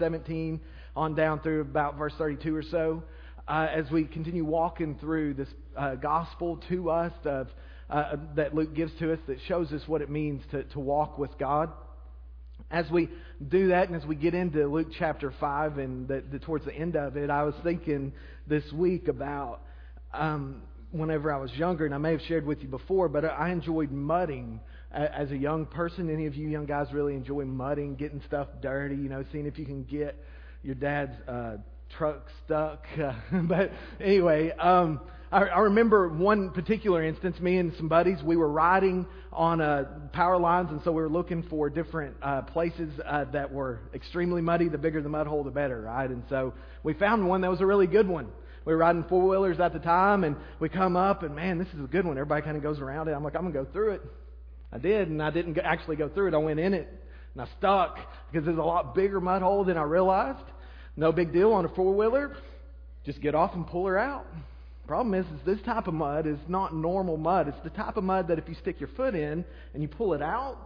17 on down through about verse 32 or so, uh, as we continue walking through this uh, gospel to us uh, that Luke gives to us that shows us what it means to, to walk with God. As we do that, and as we get into Luke chapter 5 and the, the, towards the end of it, I was thinking this week about um, whenever I was younger, and I may have shared with you before, but I enjoyed mudding as a young person. Any of you young guys really enjoy mudding, getting stuff dirty, you know, seeing if you can get your dad's uh, truck stuck. but anyway, um, I, I remember one particular instance. Me and some buddies, we were riding on uh, power lines, and so we were looking for different uh, places uh, that were extremely muddy. The bigger the mud hole, the better, right? And so we found one that was a really good one. We were riding four wheelers at the time, and we come up, and man, this is a good one. Everybody kind of goes around it. I'm like, I'm gonna go through it. I did, and I didn't actually go through it. I went in it, and I stuck because there's a lot bigger mud hole than I realized. No big deal on a four wheeler. Just get off and pull her out. Problem is, is this type of mud is not normal mud. It's the type of mud that if you stick your foot in and you pull it out,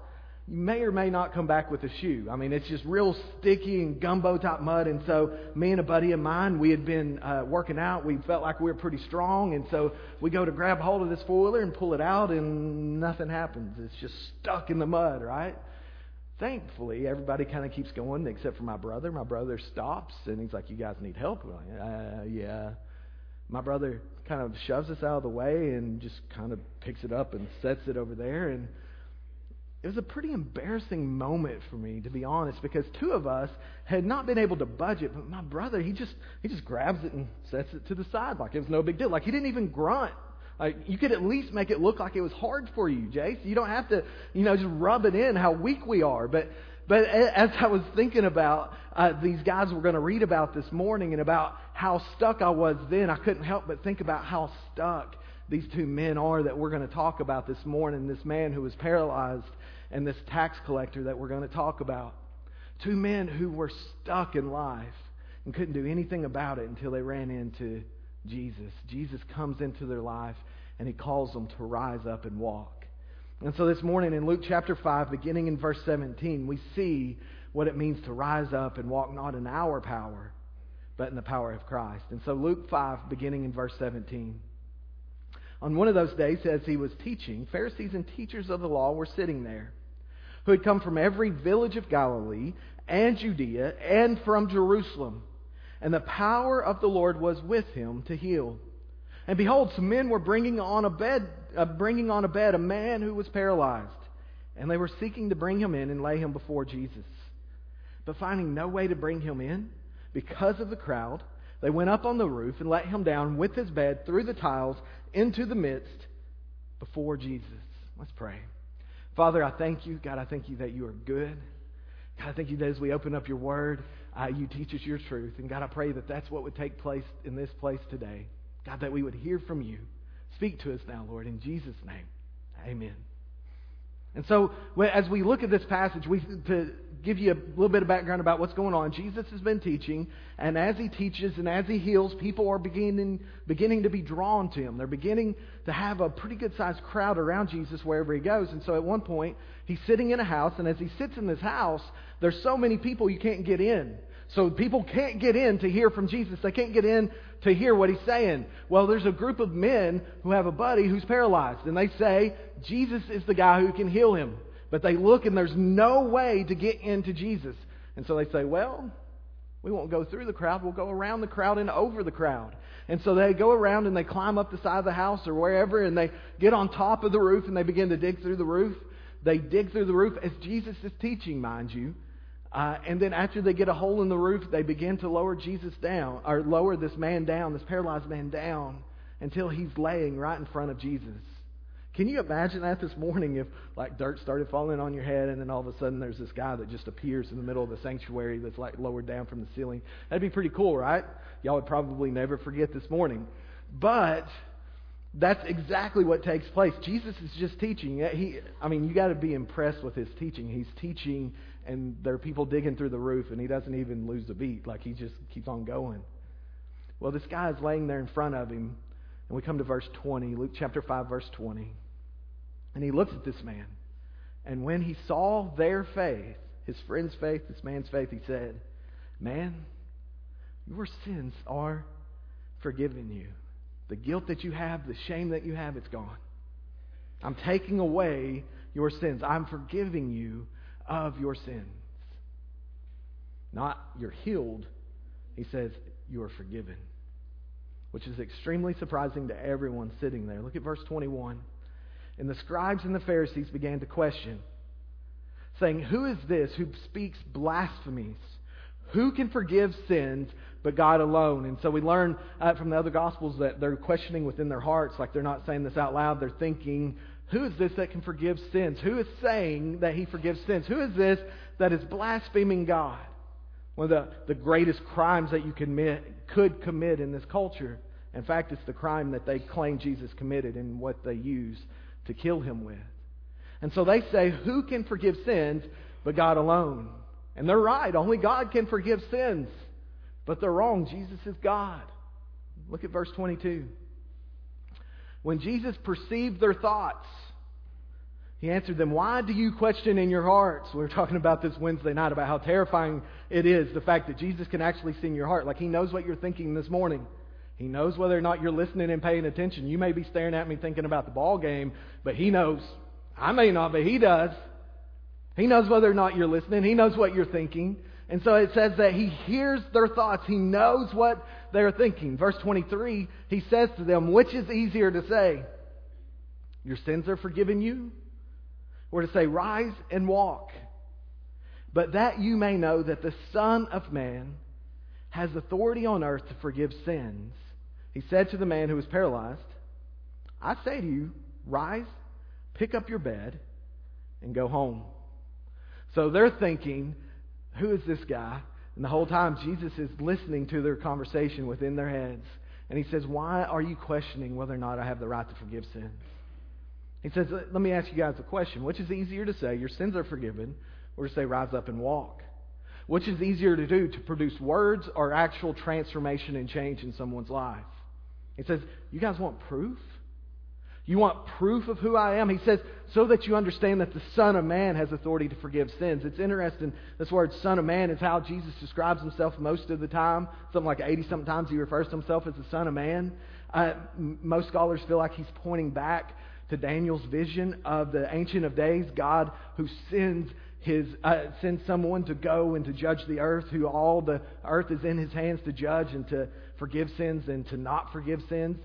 you may or may not come back with a shoe. I mean, it's just real sticky and gumbo type mud. And so, me and a buddy of mine, we had been uh, working out. We felt like we were pretty strong. And so, we go to grab hold of this four wheeler and pull it out, and nothing happens. It's just stuck in the mud, right? Thankfully, everybody kind of keeps going except for my brother. My brother stops and he's like, You guys need help? We're like, uh, yeah. My brother kind of shoves us out of the way and just kind of picks it up and sets it over there. And it was a pretty embarrassing moment for me, to be honest, because two of us had not been able to budget, but my brother, he just he just grabs it and sets it to the side like it was no big deal. Like he didn't even grunt. Like you could at least make it look like it was hard for you, Jace. You don't have to, you know, just rub it in how weak we are. But but as I was thinking about uh, these guys we're going to read about this morning and about how stuck I was then, I couldn't help but think about how stuck these two men are that we're going to talk about this morning. This man who was paralyzed and this tax collector that we're going to talk about. Two men who were stuck in life and couldn't do anything about it until they ran into Jesus. Jesus comes into their life and he calls them to rise up and walk. And so this morning in Luke chapter 5, beginning in verse 17, we see what it means to rise up and walk not in our power, but in the power of Christ. And so Luke 5, beginning in verse 17. On one of those days, as he was teaching, Pharisees and teachers of the law were sitting there, who had come from every village of Galilee and Judea and from Jerusalem. And the power of the Lord was with him to heal. And behold, some men were bringing on a bed, uh, bringing on a bed a man who was paralyzed, and they were seeking to bring him in and lay him before Jesus. But finding no way to bring him in because of the crowd, they went up on the roof and let him down with his bed through the tiles into the midst before Jesus. Let's pray. Father, I thank you. God, I thank you that you are good. God, I thank you that as we open up your word, uh, you teach us your truth. And God, I pray that that's what would take place in this place today. God, that we would hear from you. Speak to us now, Lord, in Jesus' name. Amen. And so, as we look at this passage, we, to give you a little bit of background about what's going on, Jesus has been teaching, and as he teaches and as he heals, people are beginning, beginning to be drawn to him. They're beginning to have a pretty good sized crowd around Jesus wherever he goes. And so, at one point, he's sitting in a house, and as he sits in this house, there's so many people you can't get in. So people can't get in to hear from Jesus. They can't get in to hear what he's saying. Well, there's a group of men who have a buddy who's paralyzed, and they say, Jesus is the guy who can heal him. But they look and there's no way to get into Jesus. And so they say, well, we won't go through the crowd. We'll go around the crowd and over the crowd. And so they go around and they climb up the side of the house or wherever and they get on top of the roof and they begin to dig through the roof. They dig through the roof as Jesus is teaching, mind you. Uh, and then after they get a hole in the roof, they begin to lower Jesus down, or lower this man down, this paralyzed man down, until he's laying right in front of Jesus. Can you imagine that this morning if like dirt started falling on your head and then all of a sudden there's this guy that just appears in the middle of the sanctuary that's like lowered down from the ceiling? That'd be pretty cool, right? Y'all would probably never forget this morning. But that's exactly what takes place. Jesus is just teaching. He, I mean, you got to be impressed with his teaching. He's teaching and there are people digging through the roof, and he doesn't even lose a beat. Like he just keeps on going. Well, this guy is laying there in front of him, and we come to verse 20, Luke chapter 5, verse 20. And he looks at this man, and when he saw their faith, his friend's faith, this man's faith, he said, Man, your sins are forgiven you. The guilt that you have, the shame that you have, it's gone. I'm taking away your sins. I'm forgiving you of your sins. Not you're healed. He says you are forgiven, which is extremely surprising to everyone sitting there. Look at verse 21. And the scribes and the Pharisees began to question, saying, Who is this who speaks blasphemies? Who can forgive sins but God alone? And so we learn uh, from the other Gospels that they're questioning within their hearts, like they're not saying this out loud. They're thinking, Who is this that can forgive sins? Who is saying that he forgives sins? Who is this that is blaspheming God? One of the, the greatest crimes that you commit, could commit in this culture. In fact, it's the crime that they claim Jesus committed and what they use to kill him with. And so they say, Who can forgive sins but God alone? And they're right. Only God can forgive sins. But they're wrong. Jesus is God. Look at verse 22. When Jesus perceived their thoughts, he answered them, Why do you question in your hearts? We were talking about this Wednesday night about how terrifying it is the fact that Jesus can actually see in your heart. Like he knows what you're thinking this morning. He knows whether or not you're listening and paying attention. You may be staring at me thinking about the ball game, but he knows. I may not, but he does. He knows whether or not you're listening. He knows what you're thinking. And so it says that he hears their thoughts. He knows what they're thinking. Verse 23, he says to them, Which is easier to say? Your sins are forgiven you? Or to say, Rise and walk? But that you may know that the Son of Man has authority on earth to forgive sins. He said to the man who was paralyzed, I say to you, rise, pick up your bed, and go home. So they're thinking, who is this guy? And the whole time, Jesus is listening to their conversation within their heads. And he says, Why are you questioning whether or not I have the right to forgive sins? He says, Let me ask you guys a question. Which is easier to say, Your sins are forgiven, or to say, Rise up and walk? Which is easier to do, to produce words or actual transformation and change in someone's life? He says, You guys want proof? You want proof of who I am? He says, so that you understand that the Son of Man has authority to forgive sins. It's interesting, this word Son of Man is how Jesus describes himself most of the time. Something like 80 sometimes he refers to himself as the Son of Man. Uh, most scholars feel like he's pointing back to Daniel's vision of the Ancient of Days, God who sends his uh, sends someone to go and to judge the earth, who all the earth is in his hands to judge and to forgive sins and to not forgive sins.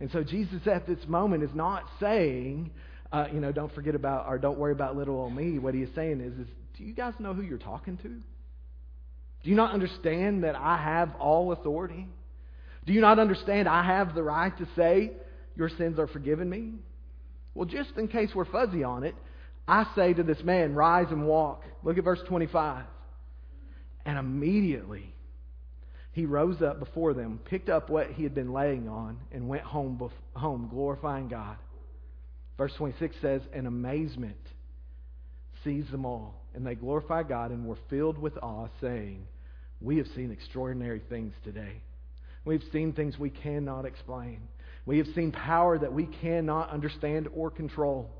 And so Jesus at this moment is not saying, uh, you know, don't forget about or don't worry about little old me. What he is saying is, is, do you guys know who you're talking to? Do you not understand that I have all authority? Do you not understand I have the right to say your sins are forgiven me? Well, just in case we're fuzzy on it, I say to this man, rise and walk. Look at verse 25. And immediately he rose up before them, picked up what he had been laying on, and went home, home glorifying God. Verse 26 says, And amazement seized them all, and they glorified God and were filled with awe, saying, We have seen extraordinary things today. We've seen things we cannot explain. We have seen power that we cannot understand or control.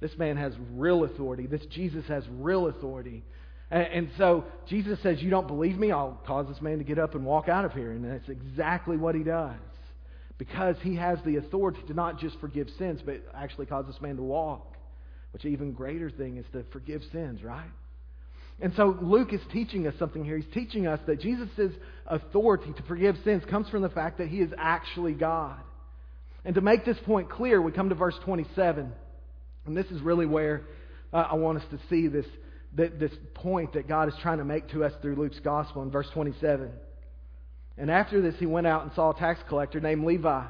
This man has real authority. This Jesus has real authority. And, so Jesus says, You don't believe me? I'll cause this man to get up and walk out of here. And that's exactly what he does. Because he has the authority to not just forgive sins, but actually cause this man to walk. Which even greater thing is to forgive sins, right? And so Luke is teaching us something here. He's teaching us that Jesus' authority to forgive sins comes from the fact that he is actually God. And to make this point clear, we come to verse 27. And this is really where uh, I want us to see this this point that God is trying to make to us through Luke's gospel in verse 27. And after this, he went out and saw a tax collector named Levi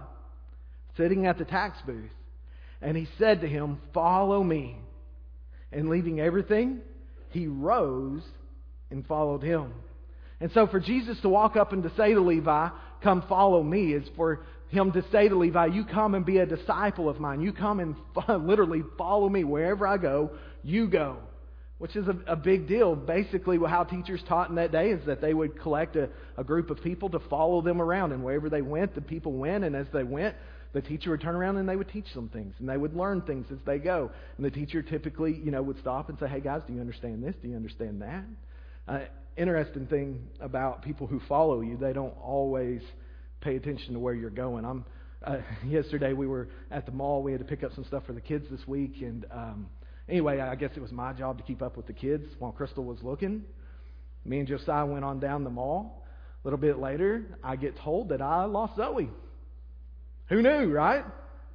sitting at the tax booth. And he said to him, Follow me. And leaving everything, he rose and followed him. And so, for Jesus to walk up and to say to Levi, Come follow me, is for him to say to Levi, You come and be a disciple of mine. You come and literally follow me. Wherever I go, you go which is a, a, big deal. Basically, how teachers taught in that day is that they would collect a, a group of people to follow them around, and wherever they went, the people went, and as they went, the teacher would turn around and they would teach them things, and they would learn things as they go. And the teacher typically, you know, would stop and say, "Hey guys, do you understand this? Do you understand that?" Uh, interesting thing about people who follow you, they don't always pay attention to where you're going. I'm uh, yesterday we were at the mall. We had to pick up some stuff for the kids this week, and um, anyway, I guess it was my job to keep up with the kids while Crystal was looking. Me and Josiah went on down the mall. A little bit later, I get told that I lost Zoe. Who knew, right?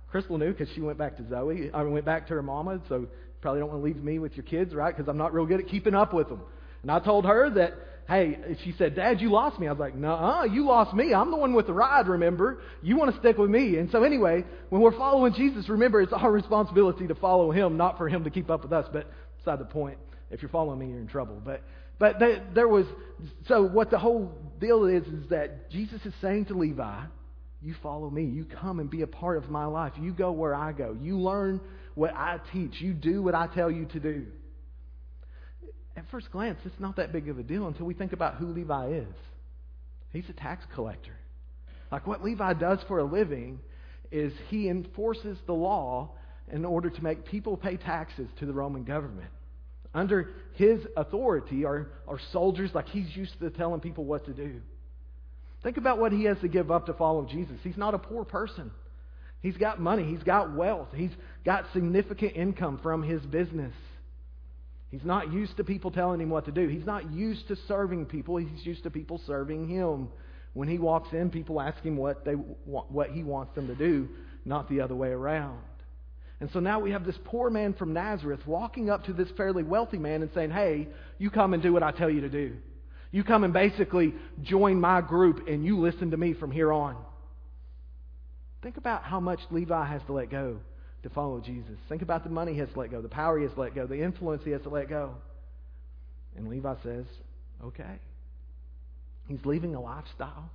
Crystal knew because she went back to Zoe. I went back to her mama, so probably don't want to leave me with your kids, right? Because I'm not real good at keeping up with them. And I told her that, hey, she said, Dad, you lost me. I was like, nah, you lost me. I'm the one with the ride, remember? You want to stick with me. And so anyway, when we're following Jesus, remember, it's our responsibility to follow him, not for him to keep up with us. But beside the point, if you're following me, you're in trouble. But but they, there was so what the whole deal is is that Jesus is saying to Levi, you follow me. You come and be a part of my life. You go where I go. You learn what I teach. You do what I tell you to do. At first glance, it's not that big of a deal until we think about who Levi is. He's a tax collector. Like what Levi does for a living is he enforces the law in order to make people pay taxes to the Roman government. Under his authority are, are soldiers, like he's used to telling people what to do. Think about what he has to give up to follow Jesus. He's not a poor person. He's got money, he's got wealth, he's got significant income from his business. He's not used to people telling him what to do. He's not used to serving people. He's used to people serving him. When he walks in, people ask him what, they, what he wants them to do, not the other way around. And so now we have this poor man from Nazareth walking up to this fairly wealthy man and saying, Hey, you come and do what I tell you to do. You come and basically join my group and you listen to me from here on. Think about how much Levi has to let go to follow Jesus. Think about the money he has to let go, the power he has to let go, the influence he has to let go. And Levi says, Okay. He's leaving a lifestyle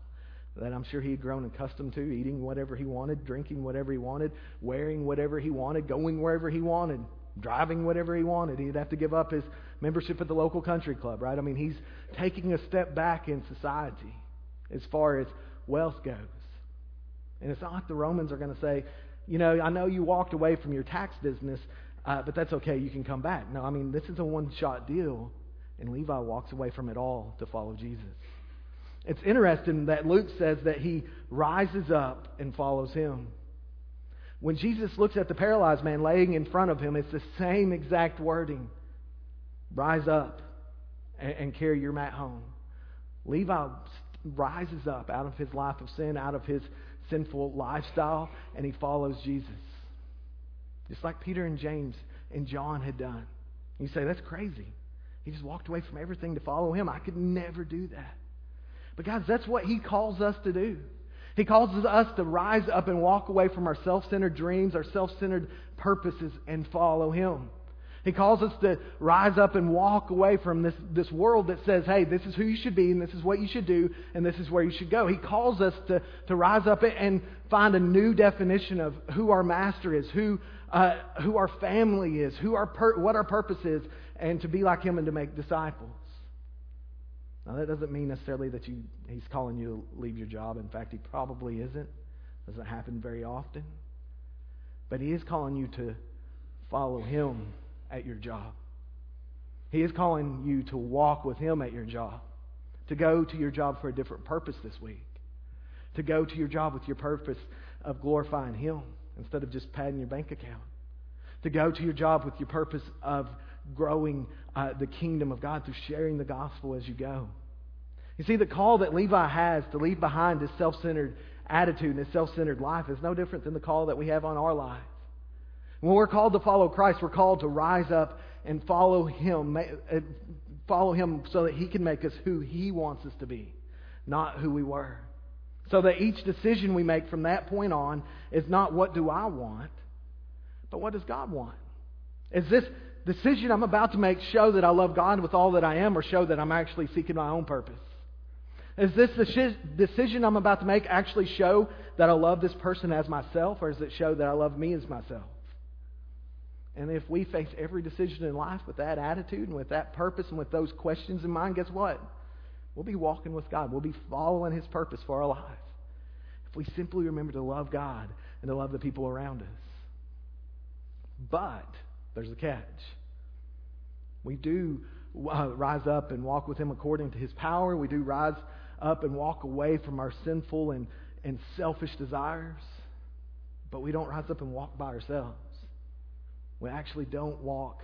that I'm sure he had grown accustomed to, eating whatever he wanted, drinking whatever he wanted, wearing whatever he wanted, going wherever he wanted, driving whatever he wanted. He'd have to give up his membership at the local country club, right? I mean, he's taking a step back in society as far as wealth goes. And it's not like the Romans are going to say, you know, I know you walked away from your tax business, uh, but that's okay, you can come back. No, I mean, this is a one shot deal, and Levi walks away from it all to follow Jesus. It's interesting that Luke says that he rises up and follows him. When Jesus looks at the paralyzed man laying in front of him, it's the same exact wording rise up and, and carry your mat home. Levi rises up out of his life of sin, out of his sinful lifestyle, and he follows Jesus. Just like Peter and James and John had done. You say, that's crazy. He just walked away from everything to follow him. I could never do that. But, guys, that's what He calls us to do. He calls us to rise up and walk away from our self centered dreams, our self centered purposes, and follow Him. He calls us to rise up and walk away from this, this world that says, hey, this is who you should be, and this is what you should do, and this is where you should go. He calls us to, to rise up and find a new definition of who our master is, who, uh, who our family is, who our what our purpose is, and to be like Him and to make disciples. Now, that doesn't mean necessarily that you, he's calling you to leave your job. In fact, he probably isn't. Doesn't happen very often. But he is calling you to follow him at your job. He is calling you to walk with him at your job, to go to your job for a different purpose this week, to go to your job with your purpose of glorifying him instead of just padding your bank account, to go to your job with your purpose of growing uh, the kingdom of God through sharing the gospel as you go. You see, the call that Levi has to leave behind his self centered attitude and his self centered life is no different than the call that we have on our lives. When we're called to follow Christ, we're called to rise up and follow Him, uh, follow Him so that He can make us who He wants us to be, not who we were. So that each decision we make from that point on is not what do I want, but what does God want? Is this decision I'm about to make show that I love God with all that I am or show that I'm actually seeking my own purpose? Is this decision I'm about to make actually show that I love this person as myself or does it show that I love me as myself? And if we face every decision in life with that attitude and with that purpose and with those questions in mind, guess what? We'll be walking with God. We'll be following His purpose for our life. If we simply remember to love God and to love the people around us. But there's a catch. We do uh, rise up and walk with Him according to His power. We do rise up and walk away from our sinful and, and selfish desires. But we don't rise up and walk by ourselves. We actually don't walk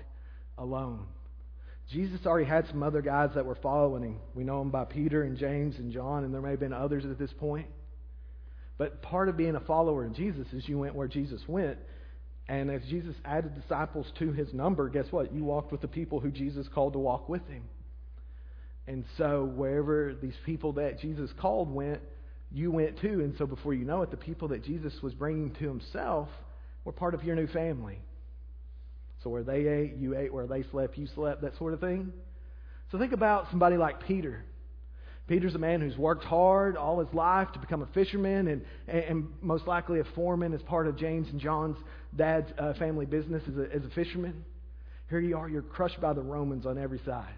alone. Jesus already had some other guys that were following him. We know him by Peter and James and John, and there may have been others at this point. But part of being a follower of Jesus is you went where Jesus went. And as Jesus added disciples to his number, guess what? You walked with the people who Jesus called to walk with him. And so wherever these people that Jesus called went, you went too. And so before you know it, the people that Jesus was bringing to himself were part of your new family. So where they ate, you ate. Where they slept, you slept, that sort of thing. So think about somebody like Peter. Peter's a man who's worked hard all his life to become a fisherman and, and most likely a foreman as part of James and John's dad's uh, family business as a, as a fisherman. Here you are, you're crushed by the Romans on every side.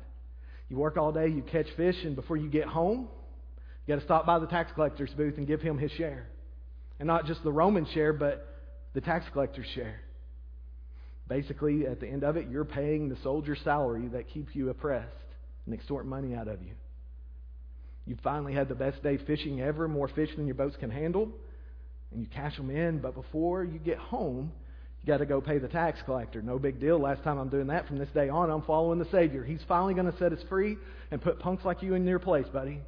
You work all day, you catch fish, and before you get home, you got to stop by the tax collector's booth and give him his share. And not just the Roman share, but the tax collector's share. Basically, at the end of it, you're paying the soldier's salary that keeps you oppressed and extort money out of you. You finally had the best day fishing ever, more fish than your boats can handle, and you cash them in. But before you get home, you got to go pay the tax collector. No big deal. Last time I'm doing that from this day on, I'm following the Savior. He's finally going to set us free and put punks like you in your place, buddy.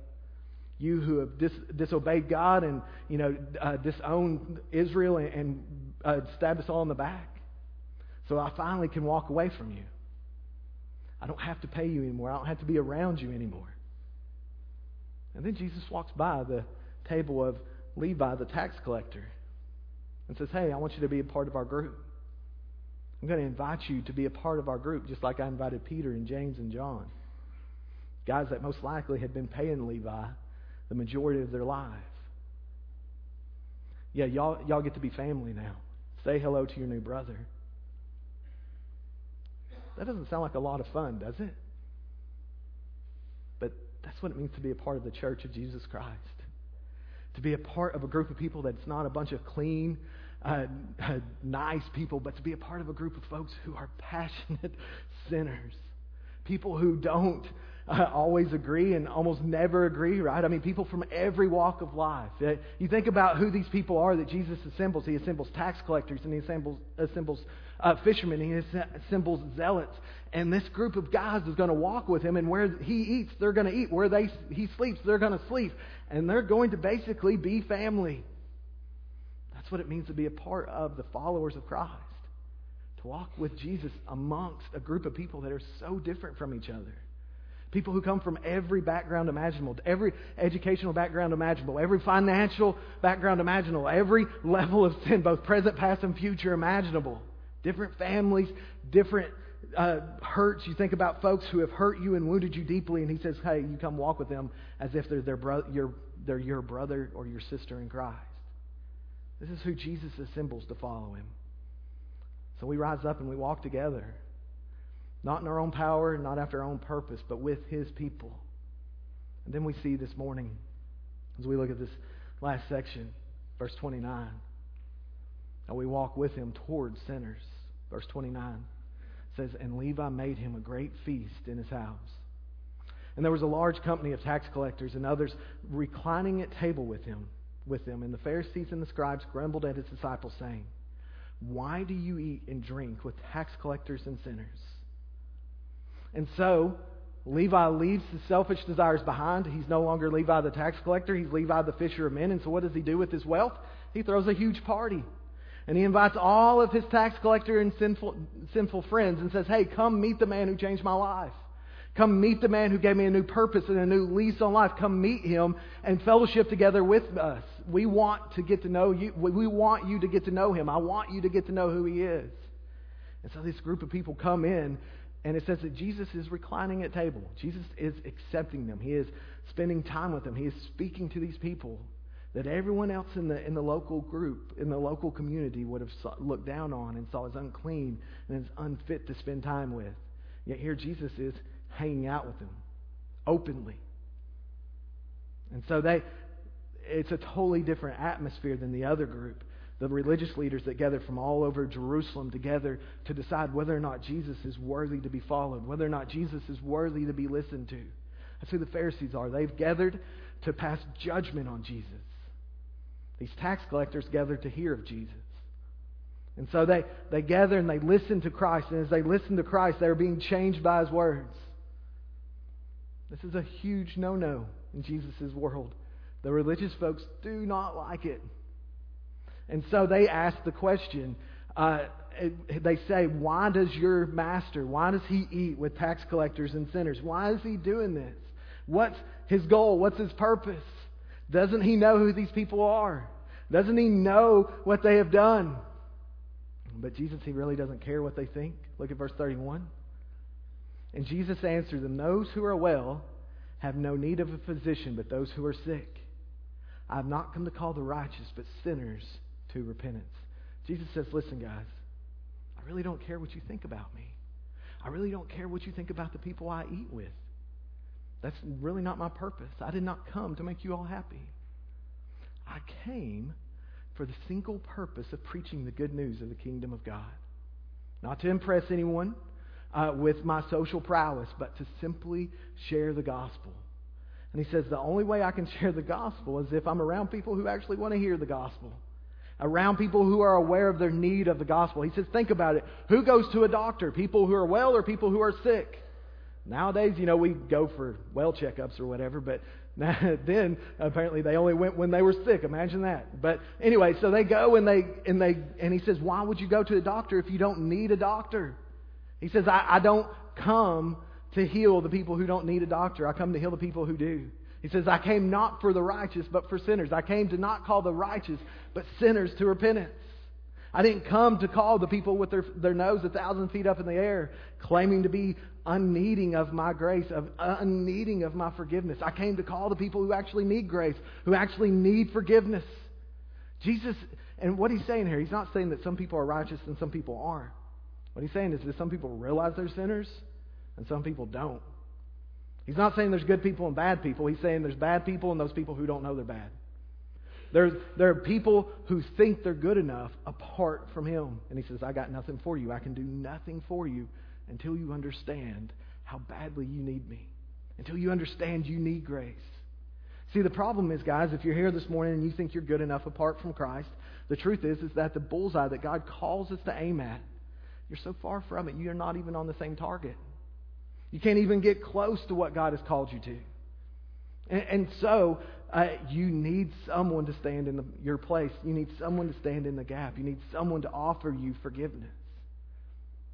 You who have dis- disobeyed God and you know uh, disowned Israel and, and uh, stabbed us all in the back. So I finally can walk away from you. I don't have to pay you anymore. I don't have to be around you anymore. And then Jesus walks by the table of Levi, the tax collector, and says, Hey, I want you to be a part of our group. I'm going to invite you to be a part of our group, just like I invited Peter and James and John. Guys that most likely had been paying Levi the majority of their life. Yeah, y'all, y'all get to be family now. Say hello to your new brother. That doesn't sound like a lot of fun, does it? But that's what it means to be a part of the church of Jesus Christ. To be a part of a group of people that's not a bunch of clean, uh, uh, nice people, but to be a part of a group of folks who are passionate sinners. People who don't uh, always agree and almost never agree, right? I mean, people from every walk of life. Uh, you think about who these people are that Jesus assembles. He assembles tax collectors and he assembles, assembles uh, fishermen. He assembles zealots. And this group of guys is going to walk with him, and where he eats, they're going to eat. Where they, he sleeps, they're going to sleep. And they're going to basically be family. That's what it means to be a part of the followers of Christ. Walk with Jesus amongst a group of people that are so different from each other. People who come from every background imaginable, every educational background imaginable, every financial background imaginable, every level of sin, both present, past, and future imaginable. Different families, different uh, hurts. You think about folks who have hurt you and wounded you deeply, and he says, "Hey, you come walk with them as if they're their bro- your, they're your brother or your sister in Christ." This is who Jesus assembles to follow him. So we rise up and we walk together, not in our own power, not after our own purpose, but with his people. And then we see this morning, as we look at this last section, verse 29, and we walk with him towards sinners. Verse 29 says, And Levi made him a great feast in his house. And there was a large company of tax collectors and others reclining at table with him, with them. And the Pharisees and the scribes grumbled at his disciples, saying, Why do you eat and drink with tax collectors and sinners? And so Levi leaves the selfish desires behind. He's no longer Levi the tax collector. He's Levi the fisher of men. And so what does he do with his wealth? He throws a huge party. And he invites all of his tax collector and sinful, sinful friends and says, Hey, come meet the man who changed my life. Come meet the man who gave me a new purpose and a new lease on life. Come meet him and fellowship together with us. We want to get to know you. We want you to get to know him. I want you to get to know who he is. And so this group of people come in, and it says that Jesus is reclining at table. Jesus is accepting them. He is spending time with them. He is speaking to these people that everyone else in the, in the local group, in the local community, would have saw, looked down on and saw as unclean and as unfit to spend time with. Yet here Jesus is hanging out with them openly. And so they, it's a totally different atmosphere than the other group. The religious leaders that gather from all over Jerusalem together to decide whether or not Jesus is worthy to be followed, whether or not Jesus is worthy to be listened to. That's who the Pharisees are. They've gathered to pass judgment on Jesus. These tax collectors gathered to hear of Jesus. And so they, they gather and they listen to Christ. And as they listen to Christ, they're being changed by his words. This is a huge no no in Jesus' world. The religious folks do not like it. And so they ask the question uh, they say, Why does your master, why does he eat with tax collectors and sinners? Why is he doing this? What's his goal? What's his purpose? Doesn't he know who these people are? Doesn't he know what they have done? But Jesus, he really doesn't care what they think. Look at verse 31. And Jesus answered them, Those who are well have no need of a physician, but those who are sick. I have not come to call the righteous, but sinners to repentance. Jesus says, Listen, guys, I really don't care what you think about me. I really don't care what you think about the people I eat with. That's really not my purpose. I did not come to make you all happy. I came for the single purpose of preaching the good news of the kingdom of God. Not to impress anyone uh, with my social prowess, but to simply share the gospel. And he says the only way I can share the gospel is if I'm around people who actually want to hear the gospel. Around people who are aware of their need of the gospel. He says, think about it. Who goes to a doctor? People who are well or people who are sick? Nowadays, you know, we go for well checkups or whatever, but then apparently they only went when they were sick. Imagine that. But anyway, so they go and they and they and he says, "Why would you go to a doctor if you don't need a doctor?" He says, "I, I don't come to heal the people who don't need a doctor. I come to heal the people who do." He says, "I came not for the righteous, but for sinners. I came to not call the righteous, but sinners to repentance." I didn't come to call the people with their, their nose a thousand feet up in the air, claiming to be unneeding of my grace, of unneeding of my forgiveness. I came to call the people who actually need grace, who actually need forgiveness. Jesus, and what he's saying here, he's not saying that some people are righteous and some people aren't. What he's saying is that some people realize they're sinners and some people don't. He's not saying there's good people and bad people. He's saying there's bad people and those people who don't know they're bad. There's, there are people who think they're good enough apart from Him. And He says, I got nothing for you. I can do nothing for you until you understand how badly you need me, until you understand you need grace. See, the problem is, guys, if you're here this morning and you think you're good enough apart from Christ, the truth is, is that the bullseye that God calls us to aim at, you're so far from it, you're not even on the same target. You can't even get close to what God has called you to. And, and so, uh, you need someone to stand in the, your place. You need someone to stand in the gap. You need someone to offer you forgiveness.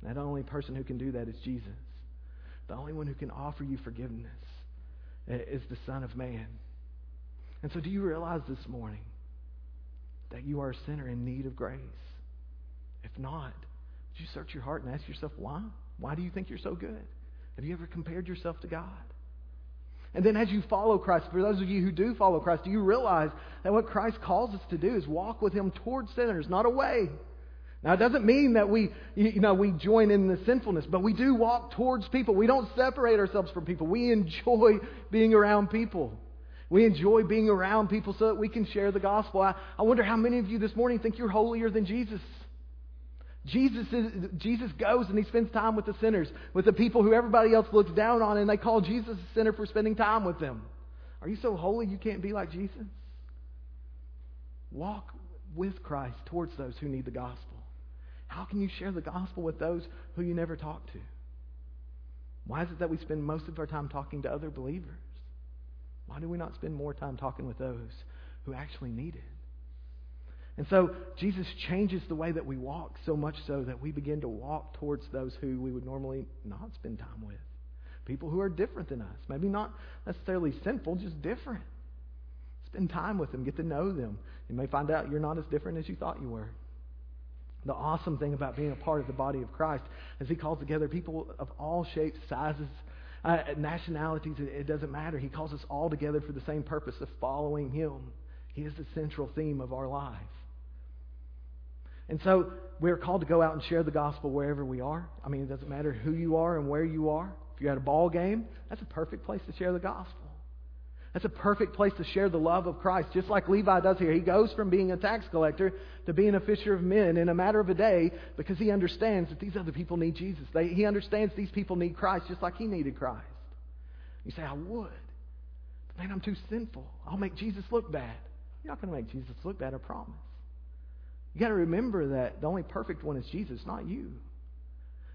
That only person who can do that is Jesus. The only one who can offer you forgiveness is the Son of Man. And so, do you realize this morning that you are a sinner in need of grace? If not, you search your heart and ask yourself why? Why do you think you're so good? Have you ever compared yourself to God? And then as you follow Christ, for those of you who do follow Christ, do you realize that what Christ calls us to do is walk with Him towards sinners, not away? Now, it doesn't mean that we, you know, we join in the sinfulness, but we do walk towards people. We don't separate ourselves from people. We enjoy being around people. We enjoy being around people so that we can share the gospel. I, I wonder how many of you this morning think you're holier than Jesus. Jesus, is, Jesus goes and he spends time with the sinners, with the people who everybody else looks down on, and they call Jesus a sinner for spending time with them. Are you so holy you can't be like Jesus? Walk with Christ towards those who need the gospel. How can you share the gospel with those who you never talk to? Why is it that we spend most of our time talking to other believers? Why do we not spend more time talking with those who actually need it? And so Jesus changes the way that we walk so much so that we begin to walk towards those who we would normally not spend time with. People who are different than us. Maybe not necessarily sinful, just different. Spend time with them, get to know them. You may find out you're not as different as you thought you were. The awesome thing about being a part of the body of Christ is He calls together people of all shapes, sizes, uh, nationalities. It, it doesn't matter. He calls us all together for the same purpose of following Him. He is the central theme of our life. And so we're called to go out and share the gospel wherever we are. I mean, it doesn't matter who you are and where you are. If you're at a ball game, that's a perfect place to share the gospel. That's a perfect place to share the love of Christ, just like Levi does here. He goes from being a tax collector to being a fisher of men in a matter of a day because he understands that these other people need Jesus. They, he understands these people need Christ just like he needed Christ. You say, I would. But man, I'm too sinful. I'll make Jesus look bad. You're not going to make Jesus look bad, I promise. You got to remember that the only perfect one is Jesus, not you.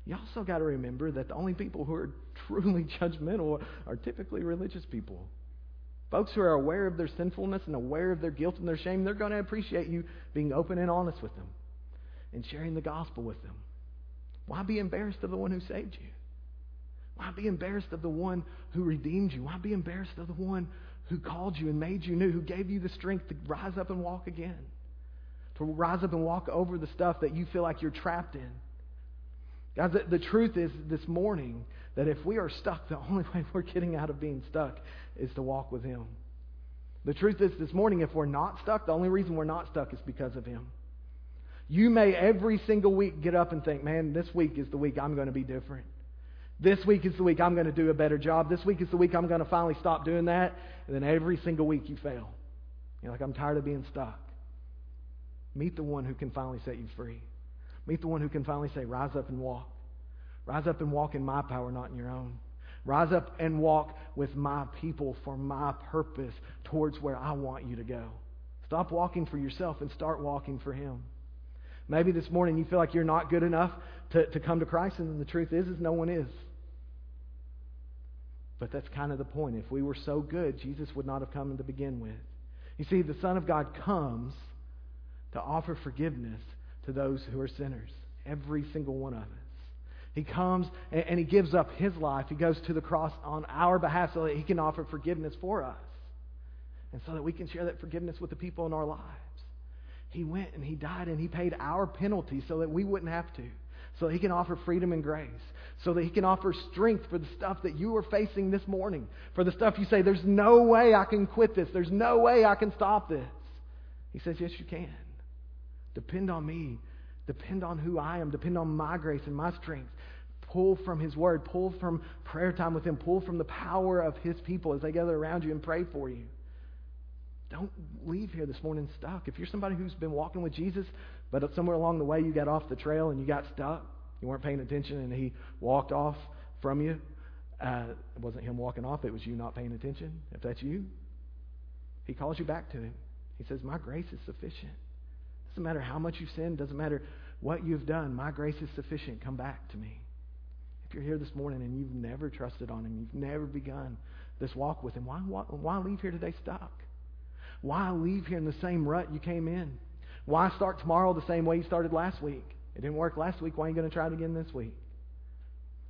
You also got to remember that the only people who are truly judgmental are typically religious people. Folks who are aware of their sinfulness and aware of their guilt and their shame, they're going to appreciate you being open and honest with them and sharing the gospel with them. Why be embarrassed of the one who saved you? Why be embarrassed of the one who redeemed you? Why be embarrassed of the one who called you and made you new, who gave you the strength to rise up and walk again? To rise up and walk over the stuff that you feel like you're trapped in. Guys, the, the truth is this morning that if we are stuck, the only way we're getting out of being stuck is to walk with Him. The truth is this morning, if we're not stuck, the only reason we're not stuck is because of Him. You may every single week get up and think, man, this week is the week I'm going to be different. This week is the week I'm going to do a better job. This week is the week I'm going to finally stop doing that. And then every single week you fail. You're like, I'm tired of being stuck. Meet the one who can finally set you free. Meet the one who can finally say, Rise up and walk. Rise up and walk in my power, not in your own. Rise up and walk with my people for my purpose towards where I want you to go. Stop walking for yourself and start walking for Him. Maybe this morning you feel like you're not good enough to, to come to Christ, and the truth is, is no one is. But that's kind of the point. If we were so good, Jesus would not have come to begin with. You see, the Son of God comes to offer forgiveness to those who are sinners, every single one of us. He comes and, he gives up his life. He goes to the cross on our behalf so that he can offer forgiveness for us and so that we can share that forgiveness with the people in our lives. He went and he died and he paid our penalty so that we wouldn't have to. So that he can offer freedom and grace. So that he can offer strength for the stuff that you are facing this morning. For the stuff you say, there's no way I can quit this. There's no way I can stop this. He says, yes, you can. Depend on me. Depend on who I am. Depend on my grace and my strength. Pull from His Word. Pull from prayer time with Him. Pull from the power of His people as they gather around you and pray for you. Don't leave here this morning stuck. If you're somebody who's been walking with Jesus, but somewhere along the way you got off the trail and you got stuck, you weren't paying attention, and He walked off from you, uh, it wasn't Him walking off, it was you not paying attention. If that's you, He calls you back to Him. He says, My grace is sufficient. Doesn't matter how much you've sinned, doesn't matter what you've done. My grace is sufficient. Come back to me. If you're here this morning and you've never trusted on Him, you've never begun this walk with Him, why, why, why leave here today stuck? Why leave here in the same rut you came in? Why start tomorrow the same way you started last week? It didn't work last week. Why are you going to try it again this week?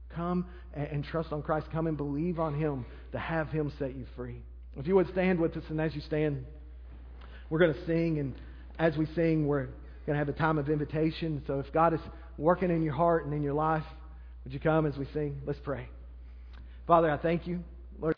Come and, and trust on Christ. Come and believe on Him to have Him set you free. If you would stand with us, and as you stand, we're going to sing and as we sing, we're going to have a time of invitation. So if God is working in your heart and in your life, would you come as we sing? Let's pray. Father, I thank you